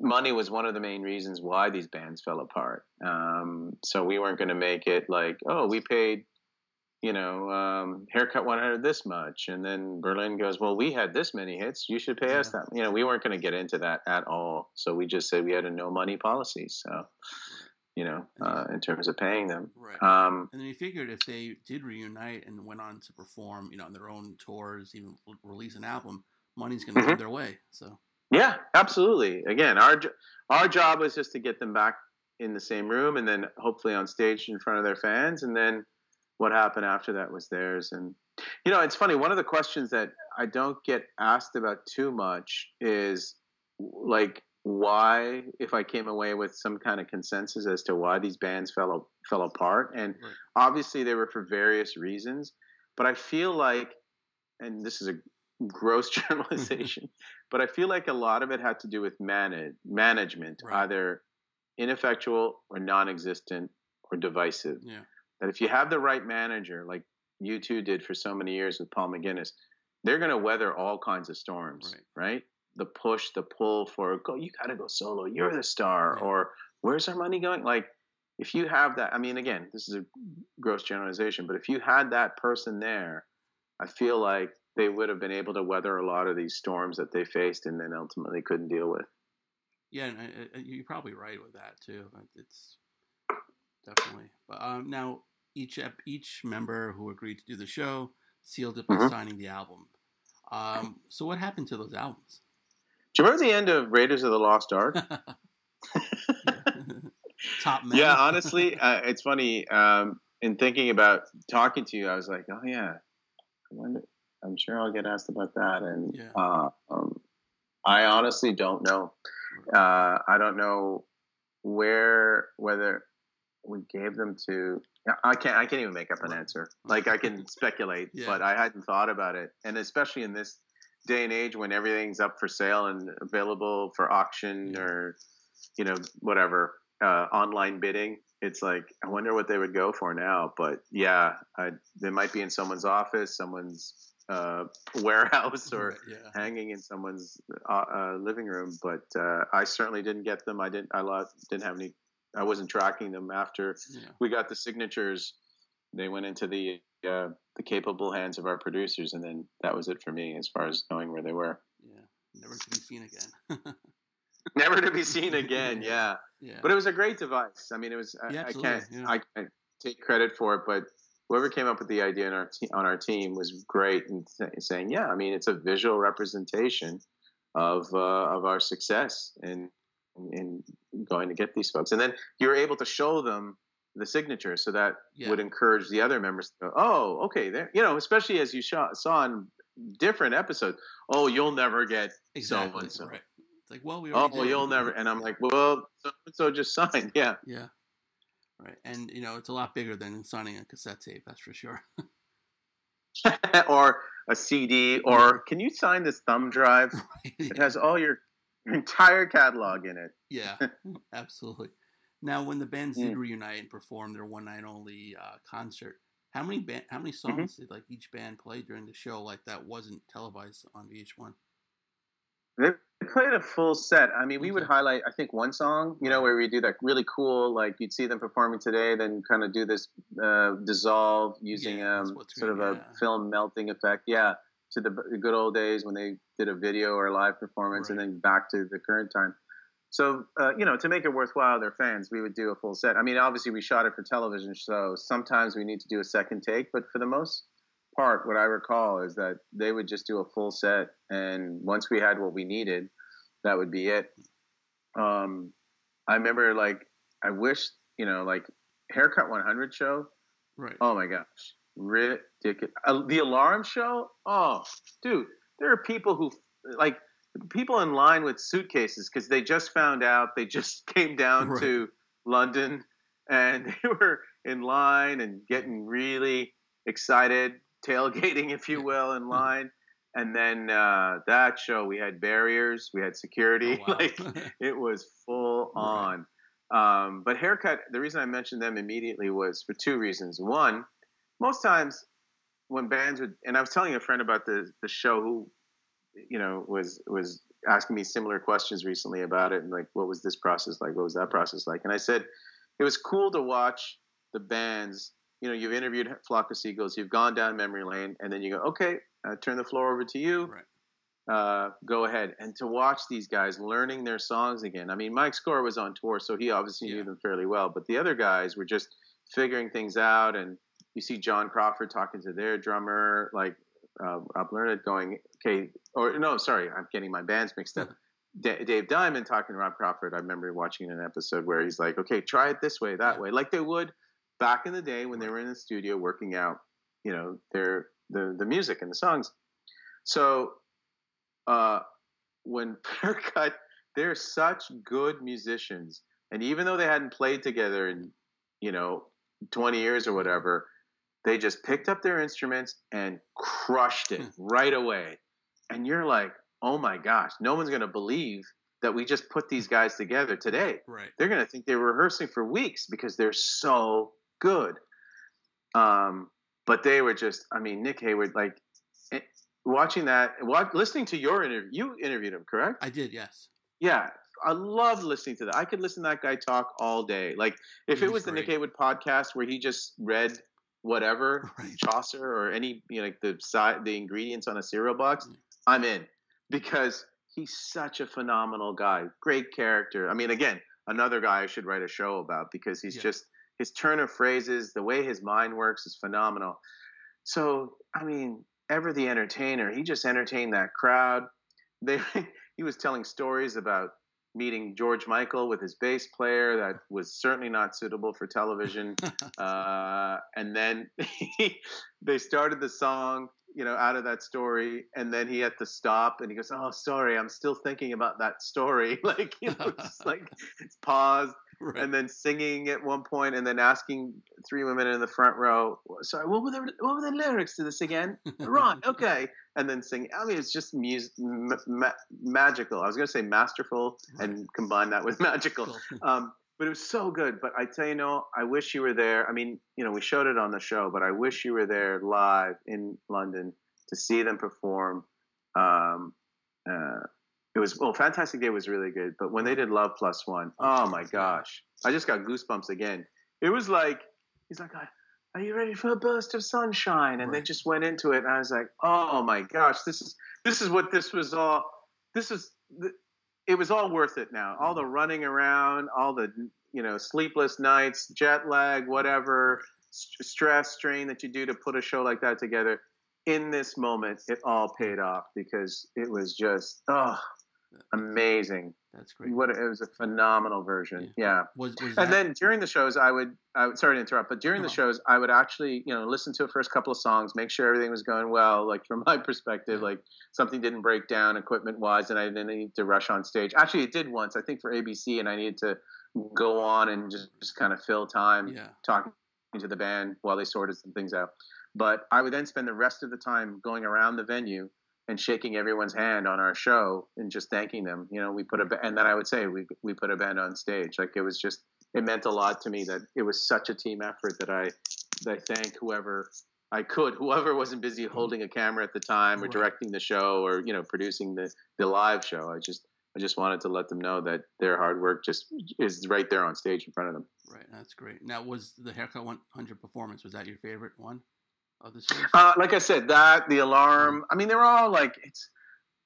money was one of the main reasons why these bands fell apart. Um, so we weren't going to make it like, oh, we paid, you know, um, haircut 100 this much, and then Berlin goes, well, we had this many hits, you should pay us that. You know, we weren't going to get into that at all. So we just said we had a no money policy. So, you know, uh, in terms of paying them. Right. Um, and then you figured if they did reunite and went on to perform, you know, on their own tours, even release an album, money's going to Mhm. come their way. So Yeah, absolutely. Again, our our job was just to get them back in the same room, and then hopefully on stage in front of their fans, and then what happened after that was theirs. And you know, it's funny. One of the questions that I don't get asked about too much is like why, if I came away with some kind of consensus as to why these bands fell fell apart, and Right. obviously they were for various reasons, but I feel like, and this is a gross generalization, but I feel like a lot of it had to do with manage, management, Right. either ineffectual or non-existent or divisive. yeah, That if you have the right manager, like you two did for so many years with Paul McGuinness, they're going to weather all kinds of storms, right? The push, the pull for go, you got to go solo. You're the star, Yeah. or where's our money going? Like, if you have that, I mean, again, this is a gross generalization, but if you had that person there, I feel like they would have been able to weather a lot of these storms that they faced and then ultimately couldn't deal with. yeah, and I, I, you're probably right with that too. It's definitely. But um, now each each member who agreed to do the show sealed it by Mhm. signing the album. Um, so what happened to those albums? Do you remember the end of Raiders of the Lost Ark? Top men. yeah, honestly, uh, it's funny. Um, in thinking about talking to you, I was like, oh yeah, I. I'm sure I'll get asked about that, and Yeah. uh, um, I honestly don't know. Uh, I don't know where whether we gave them to. I can't. I can't even make up an answer. Like I can speculate, Yeah. but I hadn't thought about it, and especially in this day and age when everything's up for sale and available for auction Yeah. or you know whatever uh, online bidding. It's like I wonder what they would go for now. But yeah, I, they might be in someone's office, someone's uh, warehouse, or yeah. hanging in someone's uh, uh, living room. But uh, I certainly didn't get them. I didn't. I lost, didn't have any. I wasn't tracking them after yeah. we got the signatures. They went into the uh, the capable hands of our producers, and then that was it for me as far as knowing where they were. Yeah, never to be seen again. Never to be seen again. yeah. yeah, But it was a great device. I mean, it was. I, Yeah, I can't. yeah. I can't take credit for it, but whoever came up with the idea on our te- on our team was great in th- saying, yeah, I mean, it's a visual representation of uh, of our success in, in in going to get these folks, and then you're able to show them the signature, so that Yeah. would encourage the other members to go, oh, okay, there, you know, especially as you saw, saw in different episodes. Oh, you'll never get exactly. so and so. Right. like, well, we oh, well, you'll never. And I'm like, well, so so just signed. Yeah. Yeah. Right. And you know, it's a lot bigger than signing a cassette tape, that's for sure. or a CD, or can you sign this thumb drive? It yeah. has all your entire catalog in it. yeah, absolutely. Now, when the bands Mm. did reunite and perform their one night only uh, concert, how many band, how many Mm-hmm. songs did like each band play during the show like that wasn't televised on VH1? They played a full set. I mean, we would highlight, I think, one song, you know, where we do that really cool, like you'd see them performing today, then kind of do this uh, dissolve using Yeah, um, sort of great, a film melting effect. Yeah, to the, the good old days when they did a video or a live performance and then back to the current time. So, uh, you know, to make it worthwhile, their fans, we would do a full set. I mean, obviously, we shot it for television, so sometimes we need to do a second take, but for the most part, what I recall is that they would just do a full set, and once we had what we needed, that would be it. Um, I remember, like, I wish, you know, like Haircut 100 show. Right. Oh my gosh, ridiculous! Uh, the Alarm show. Oh, dude, there are people who like people in line with suitcases because they just found out they just came down Right. to London and they were in line and getting really excited, tailgating, if you will, in line. And then uh, that show, we had barriers, we had security, Oh, wow. like it was full Right. on. Um, but haircut, the reason I mentioned them immediately was for two reasons. One, most times when bands would, and I was telling a friend about the the show who, you know, was was asking me similar questions recently about it, and like, what was this process like? What was that process like? And I said, it was cool to watch the bands. You know, you've interviewed Flock of Seagulls, you've gone down memory lane, and then you go, okay, uh, turn the floor over to you right. uh, go ahead and to watch these guys learning their songs again. I mean, Mike Score was on tour, so he obviously Yeah. knew them fairly well, but the other guys were just figuring things out. And you see John Crawford talking to their drummer, like uh, Rob Learned, going, okay, or no, sorry, I'm getting my bands mixed up. D- Dave Diamond talking to Rob Crawford. I remember watching an episode where he's like, okay, try it this way, that Yeah. way, like they would back in the day when they were in the studio working out, you know, their the the music and the songs. So uh, when Haircut, they're such good musicians, and even though they hadn't played together in you know 20 years or whatever, they just picked up their instruments and crushed it right away. And you're like, oh my gosh, no one's gonna believe that we just put these guys together today Right. they're going to think they were rehearsing for weeks because they're so good. Um, but they were just, I mean, Nick Hayward, like eh, watching that, wa listening to your interview, you interviewed him, correct? I did, yes. Yeah. I love listening to that. I could listen to that guy talk all day. Like if it He's was the Nick great. Hayward podcast where he just read whatever Right. Chaucer or any you know like the side the ingredients on a cereal box. I'm in because he's such a phenomenal guy. Great character. I mean, again, another guy I should write a show about because he's Yeah. just his turn of phrases, the way his mind works is phenomenal. So, I mean, ever the entertainer, he just entertained that crowd. They he was telling stories about meeting George Michael with his bass player that was certainly not suitable for television. uh, and then he, they started the song, you know, out of that story, and then he had to stop, and he goes, "Oh, sorry, I'm still thinking about that story." Like, you know, just like it's paused, right. and then singing at one point, and then asking three women in the front row, "Sorry, what were the what were the lyrics to this again?" right, okay, and then singing. I mean, it's just mus- ma- ma- magical. I was going to say masterful, and combine that with magical. Um, but it was so good. But I tell you, no, I wish you were there. I mean, you know, we showed it on the show, but I wish you were there live in London to see them perform. Um, uh, it was well, Fantastic Day was really good, but when they did Love Plus One, oh, oh my gosh, I just got goosebumps again. It was like he's like, "Are you ready for a burst of sunshine?" And they just went into it, and I was like, "Oh my gosh, this is this is what this was all. This is it was all worth it now. All the running around, all the you know sleepless nights, jet lag, whatever, st- stress, strain that you do to put a show like that together. In this moment, it all paid off because it was just oh amazing. That's great. What it was a phenomenal version. Yeah. Was was And that, then during the shows, I would, I would, sorry to interrupt, but during the shows, I would actually, you know, listen to the first couple of songs, make sure everything was going well. Like from my perspective, Yeah. like something didn't break down equipment wise, and I didn't need to rush on stage. Actually, it did once, I think for ABC, and I needed to go on and just, just kind of fill time yeah. talking to the band while they sorted some things out. But I would then spend the rest of the time going around the venue and shaking everyone's hand on our show and just thanking them. You know, we put a and then I would say we we put a band on stage. Like it was just it meant a lot to me that it was such a team effort that I that I thank whoever I could, whoever wasn't busy holding a camera at the time or directing the show or you know producing the the live show. I just I just wanted to let them know that their hard work just is right there on stage in front of them. Right. That's great. Now, was the Haircut 100 performance was that your favorite one of the series? Uh, like I said, that the alarm. I mean, they're all like it's.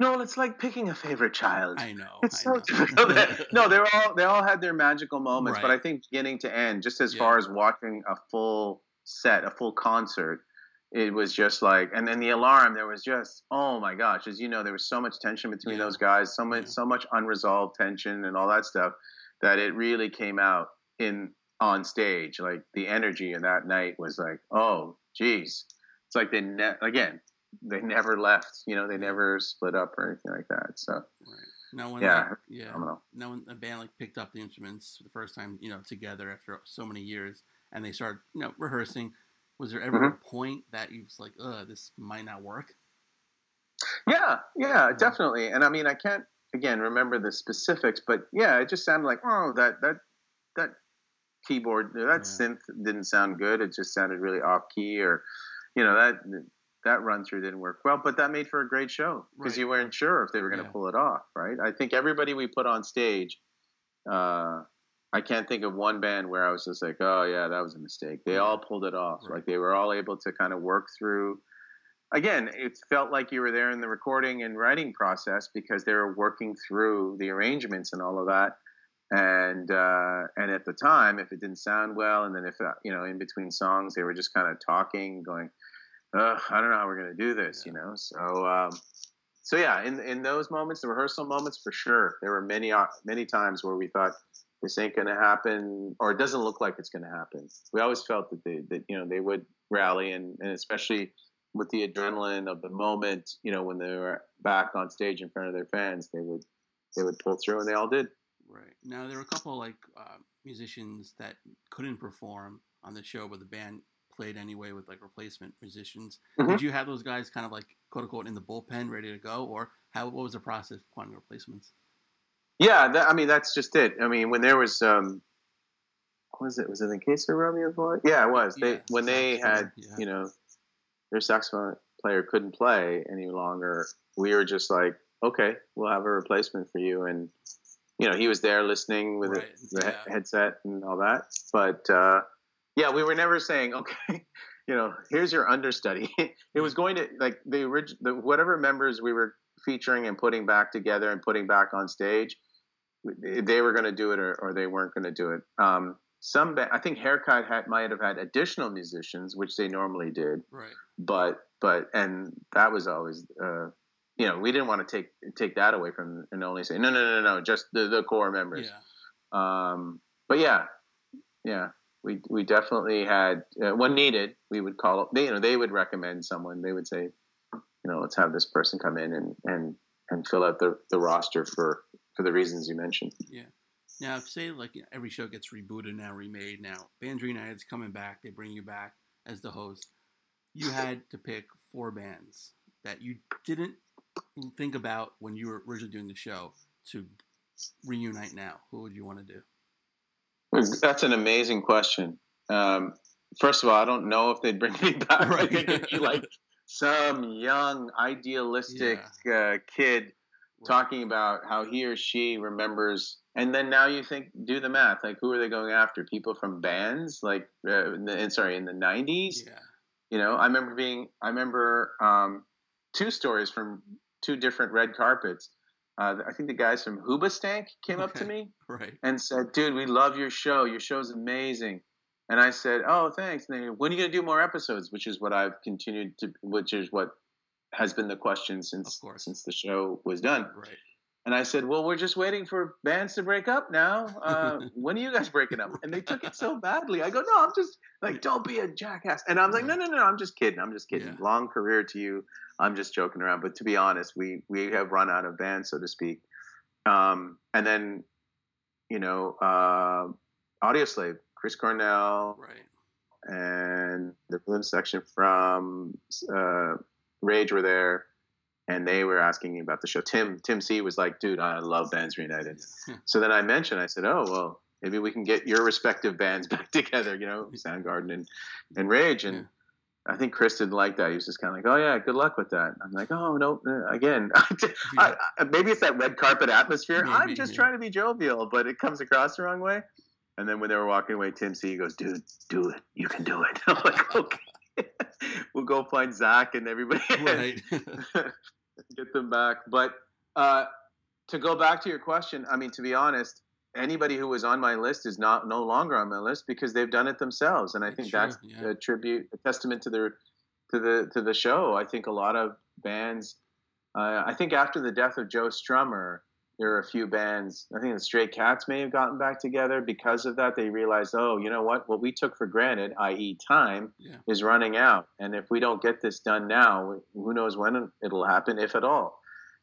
No, it's like picking a favorite child. I know. It's I so know. difficult. no, they were all they all had their magical moments, but I think beginning to end, just as Yeah. far as watching a full set, a full concert, it was just like. And then the alarm, there was just oh my gosh, as you know, there was so much tension between Yeah. those guys, so much Yeah. so much unresolved tension and all that stuff, that it really came out in on stage. Like the energy in that night was like, oh geez, it's like they ne- again. They never left, you know. They never split up or anything like that. So Right. Now when Yeah, like, yeah. Now when a band like picked up the instruments for the first time, you know, together after so many years, and they started, you know, rehearsing, was there ever a Mm-hmm. point that you was like, "Uh, this might not work"? Yeah, yeah, definitely. And I mean, I can't again remember the specifics, but yeah, it just sounded like oh, that that that keyboard, that Yeah. synth didn't sound good. It just sounded really off key, or you know that that run through didn't work well. But that made for a great show because Right. you weren't sure if they were going to Yeah. pull it off, right? I think everybody we put on stage. Uh, I can't think of one band where I was just like, oh yeah, that was a mistake. They Yeah. all pulled it off. Right. Like they were all able to kind of work through again, it felt like you were there in the recording and writing process because they were working through the arrangements and all of that. And uh, and at the time, if it didn't sound well, and then if uh, you know in between songs they were just kind of talking, going, Ugh, I don't know how we're gonna do this, you know. So um, so yeah, in in those moments, the rehearsal moments, for sure, there were many uh, many times where we thought this ain't gonna happen, or it doesn't look like it's gonna happen. We always felt that they that you know they would rally, and and especially with the adrenaline of the moment, you know, when they were back on stage in front of their fans, they would they would pull through, and they all did. Right. Now there were a couple like uh, musicians that couldn't perform on the show, but the band played anyway with like replacement musicians. Mhm. Did you have those guys kind of like quote unquote in the bullpen, ready to go, or how? What was the process of finding replacements? Yeah, that, I mean that's just it. I mean when there was um, what was it? Was it in case of Romeo Void? Yeah, it was. They Yeah, when they had yeah. you know their saxophone player couldn't play any longer. We were just like, okay, we'll have a replacement for you, and you know he was there listening with Right, it, the yeah. headset and all that. But uh, yeah, we were never saying, okay, you know, here's your understudy. it was going to like the original, whatever members we were featuring and putting back together and putting back on stage, they were going to do it or, or they weren't going to do it. Um, some, ba- I think Haircut had might have had additional musicians, which they normally did, Right. but but and that was always. Uh, you know, we didn't want to take take that away from and only say no, no, no, no, just the, the core members. Yeah. Um, but yeah, yeah, we we definitely had uh, when needed. We would call up. They you know they would recommend someone. They would say, you know, let's have this person come in and and and fill out the the roster for for the reasons you mentioned. Yeah. Now, if say like you know, every show gets rebooted now, remade now, Bands Reunited's coming back. They bring you back as the host. You had to pick four bands that you didn't think about when you were originally doing the show to reunite now. Who would you want to do? That's an amazing question. Um, first of all, I don't know if they'd bring me back. Right. I think it'd be like some young, idealistic uh, kid talking about how he or she remembers. And then now you think, do the math. Like, who are they going after? People from bands, like, uh, in the, sorry, in the '90s. Yeah. You know, I remember being. I remember um, two stories from two different red carpets. Uh, I think the guys from Hoobastank came up to me Right. and said, "Dude, we love your show. Your show's amazing." And I said, "Oh, thanks." And they, go, when are you gonna do more episodes? Which is what I've continued to, which is what has been the question since since the show was done. Right. And I said, "Well, we're just waiting for bands to break up now. Uh, when are you guys breaking up?" And they took it so badly. I go, "No, I'm just like, don't be a jackass." And I'm like, "No, no, no, I'm just kidding. I'm just kidding. Yeah. Long career to you. I'm just joking around." But to be honest, we we have run out of bands, so to speak. Um, and then, you know, uh, Audioslave, Chris Cornell, Right. and the rhythm section from uh, Rage were there, and they were asking me about the show. Tim Tim C was like, "Dude, I love Bands Reunited." Yeah. So then I mentioned, I said, "Oh well, maybe we can get your respective bands back together." You know, Soundgarden and and Rage, and Yeah. I think Chris didn't like that. He was just kind of like, "Oh yeah, good luck with that." I'm like, "Oh no, uh, again, I, I, maybe it's that red carpet atmosphere. I'm just yeah. trying to be jovial, but it comes across the wrong way." And then when they were walking away, Tim C goes, "Dude, do it. You can do it." I'm like, "Okay." we'll go find Zach and everybody right. Get them back. But uh, to go back to your question, I mean, to be honest, anybody who was on my list is not no longer on my list because they've done it themselves, and I think true, that's yeah. a tribute, a testament to their to the to the show. I think a lot of bands. Uh, I think after the death of Joe Strummer, there are a few bands. I think the Stray Cats may have gotten back together because of that. They realized, oh, you know what? What we took for granted, i.e., time, Yeah. is running out. And if we don't get this done now, who knows when it'll happen, if at all.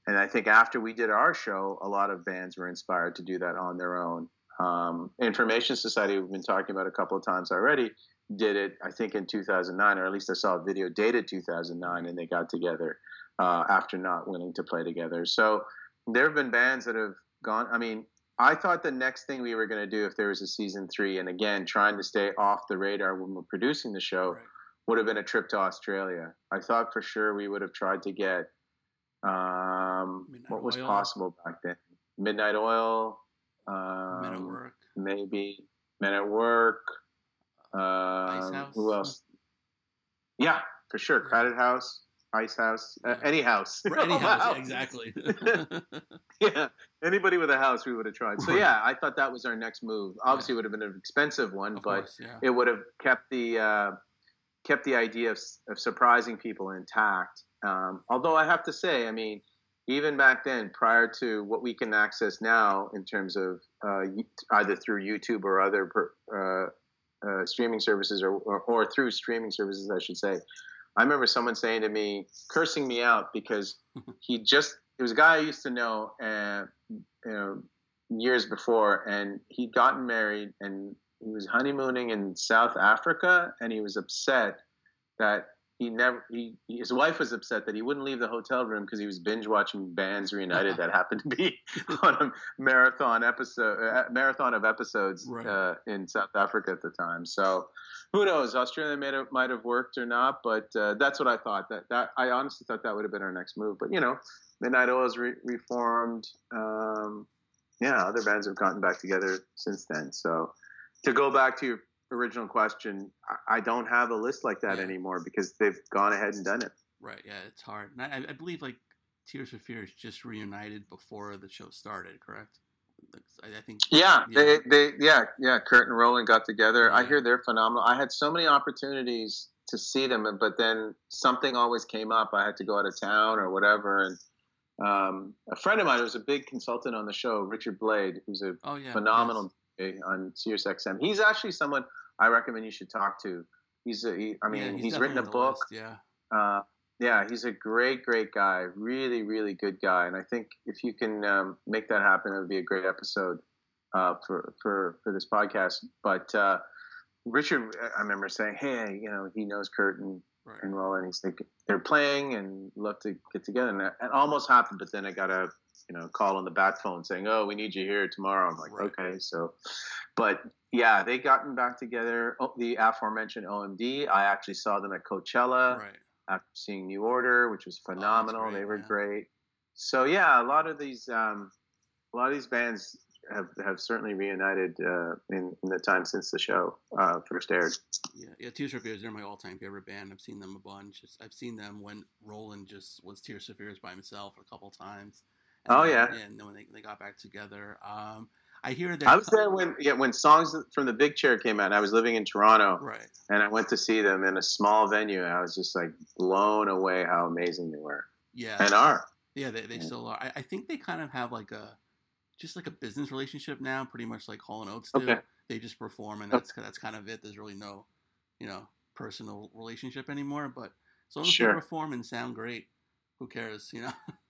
And I think after we did our show, a lot of bands were inspired to do that on their own. Um, Information Society, we've been talking about a couple of times already, did it, I think, in 2009, or at least I saw a video dated 2009, and they got together uh, after not willing to play together. So there have been bands that have gone. I mean, I thought the next thing we were going to do if there was a season three, and again, trying to stay off the radar when we're producing the show, Right. would have been a trip to Australia. I thought for sure we would have tried to get um, what was Oil. possible back then. Midnight Oil, Men at um, work. maybe Men at Work. Um, House. Who else? Yeah, for sure. Crowded House, Icehouse, uh, any house. Right, Any house, Wow. yeah, exactly. yeah, anybody with a house, we would have tried. So yeah, I thought that was our next move. Obviously, it would have been an expensive one, of but course, yeah. it would have kept the uh, kept the idea of, of surprising people intact. Um, although I have to say, I mean, even back then, prior to what we can access now in terms of uh, either through YouTube or other per, uh, uh, streaming services, or, or or through streaming services, I should say. I remember someone saying to me, cursing me out because he just it was a guy I used to know, uh, you know, years before, and he'd gotten married and he was honeymooning in South Africa, and he was upset that he never he his wife was upset that he wouldn't leave the hotel room because he was binge watching bands reunited that happened to be on a marathon episode uh, marathon of episodes Right. uh, in South Africa at the time. So who knows? Australia might have, might have worked or not, but uh, that's what I thought. That that I honestly thought that would have been our next move. But you know, Midnight Oil is re- reformed. Um, yeah, other bands have gotten back together since then. So to go back to your original question, I, I don't have a list like that Yeah. anymore because they've gone ahead and done it. Right, yeah, it's hard. And I, I believe like Tears for Fears just reunited before the show started, correct? I, I think. Yeah, Yeah. they, they, yeah, yeah. Curt and Roland got together. I hear they're phenomenal. I had so many opportunities to see them, but then something always came up. I had to go out of town or whatever. And um, a friend of mine was a big consultant on the show, Richard Blade, who's a Oh yeah, phenomenal DJ on Sirius XM. He's actually someone I recommend you should talk to. He's, a, he, I mean, Yeah, he's, written a definitely on the book. list, Yeah, Uh, yeah, he's a great, great guy. Really, really good guy. And I think if you can um, make that happen, it would be a great episode uh, for for for this podcast. But uh, Richard, I remember saying, "Hey, you know, he knows Curt and, right. and Roland. He's thinking they're playing and love to get together." And it almost happened, but then I got a you know call on the bat phone saying, "Oh, we need you here tomorrow." I'm like, Right. "Okay." So, but yeah, they gotten back together. Oh, the aforementioned OMD, I actually saw them at Coachella right. after seeing New Order, which was phenomenal. Oh, great, they were great. So yeah, a lot of these, um, a lot of these bands have have certainly reunited uh, in, in the time since the show uh, first aired. Yeah, yeah. Tears for Fears, they're my all-time favorite band. I've seen them a bunch. I've seen them when Roland just was Tears for Fears by himself a couple times. Oh, then- yeah. and then when they, they got back together, um, I hear that I was there when yeah when songs from the Big Chair came out. and I was living in Toronto, Right. and I went to see them in a small venue. And I was just like blown away how amazing they were Yeah. and are. Yeah, they, they Yeah. still are. I, I think they kind of have like a just like a business relationship now, pretty much like Hall and Oates do. Okay. They just perform, and Okay. that's that's kind of it. There's really no, you know, personal relationship anymore. But as long as Sure. they perform and sound great, who cares? You know.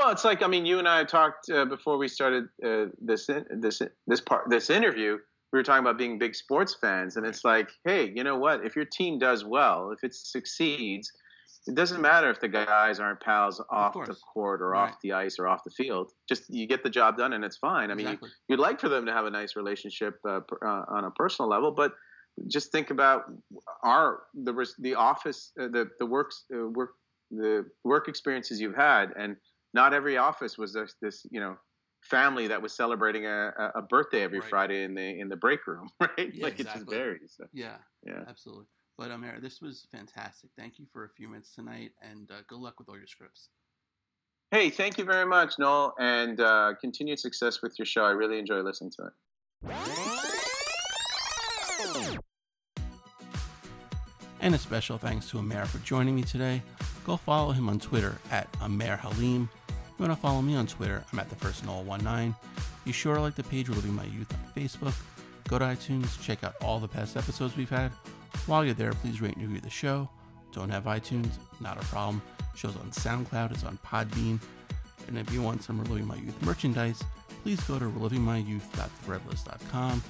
Well, it's like I mean, you and I talked uh, before we started uh, this in, this this part this interview. We were talking about being big sports fans, and it's like, hey, you know what? If your team does well, if it succeeds, it doesn't matter if the guys aren't pals off the court or Right. off the ice or off the field. Just you get the job done, and it's fine. I mean, you- you'd like for them to have a nice relationship uh, per- uh, on a personal level, but just think about our the the office uh, the the works uh, work the work experiences you've had, and not every office was this, this you know family that was celebrating a, a- birthday every Right. Friday in the in the break room, right? Yeah, like it just exactly. varies. So, yeah, yeah. absolutely. But um, this was fantastic. Thank you for a few minutes tonight, and uh, good luck with all your scripts. Hey, thank you very much, Noel, and uh, continued success with your show. I really enjoy listening to it. And a special thanks to Aamer for joining me today. Go follow him on Twitter at Aamer Haleem. If you want to follow me on Twitter, I'm at the first Noel19. Be sure to like the page Reliving My Youth on Facebook. Go to iTunes, check out all the past episodes we've had. While you're there, please rate and review the show. Don't have iTunes? Not a problem. Show's on SoundCloud, it's on Podbean. And if you want some Reliving My Youth merchandise, please go to relivingmyyouth.threadless.com.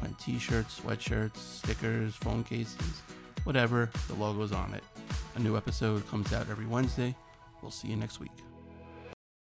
Find t-shirts, sweatshirts, stickers, phone cases, whatever, the logo's on it. A new episode comes out every Wednesday. We'll see you next week.